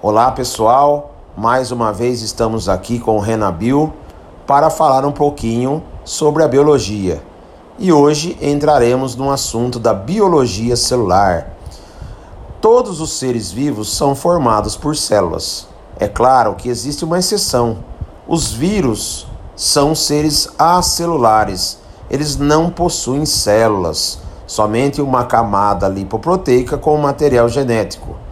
Olá pessoal, mais uma vez estamos aqui com o Renabil para falar um pouquinho sobre a biologia. E hoje entraremos no assunto da biologia celular. Todos os seres vivos são formados por células. É claro que existe uma exceção. Os vírus são seres acelulares. Eles não possuem células, somente uma camada lipoproteica com material genético.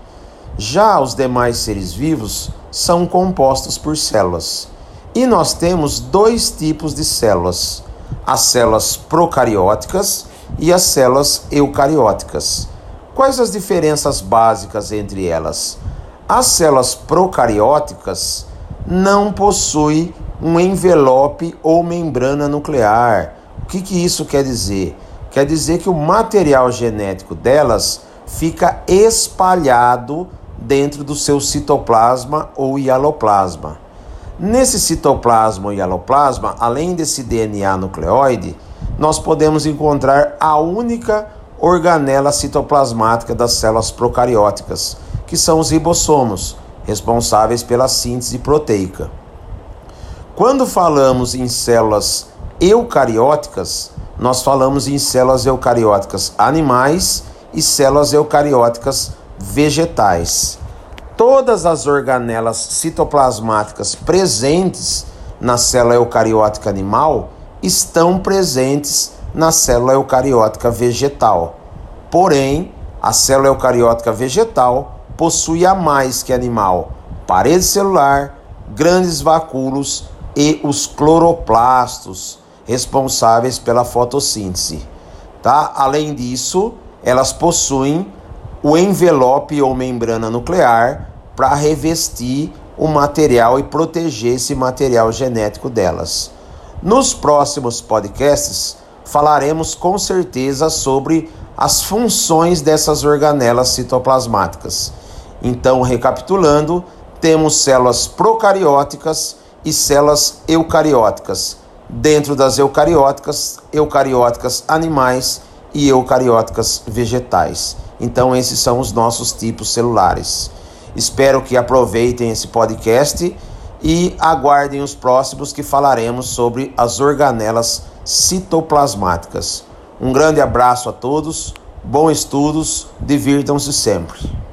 Já os demais seres vivos são compostos por células. E nós temos dois tipos de células: as células procarióticas e as células eucarióticas. Quais as diferenças básicas entre elas? As células procarióticas não possuem um envelope ou membrana nuclear. O que, que isso quer dizer? Quer dizer que o material genético delas fica espalhado dentro do seu citoplasma ou hialoplasma. Nesse citoplasma ou hialoplasma, além desse DNA nucleoide, nós podemos encontrar a única organela citoplasmática das células procarióticas, que são os ribossomos, responsáveis pela síntese proteica. Quando falamos em células eucarióticas, nós falamos em células eucarióticas animais e células eucarióticas vegetais. Todas as organelas citoplasmáticas presentes na célula eucariótica animal estão presentes na célula eucariótica vegetal. Porém, a célula eucariótica vegetal possui a mais que animal parede celular, grandes vacúolos e os cloroplastos responsáveis pela fotossíntese. Tá? Além disso, elas possuem o envelope ou membrana nuclear para revestir o material e proteger esse material genético delas. Nos próximos podcasts, falaremos com certeza sobre as funções dessas organelas citoplasmáticas. Então, recapitulando, temos células procarióticas e células eucarióticas. Dentro das eucarióticas, eucarióticas animais e eucarióticas vegetais. Então, esses são os nossos tipos celulares. Espero que aproveitem esse podcast e aguardem os próximos que falaremos sobre as organelas citoplasmáticas. Um grande abraço a todos, bons estudos, divirtam-se sempre.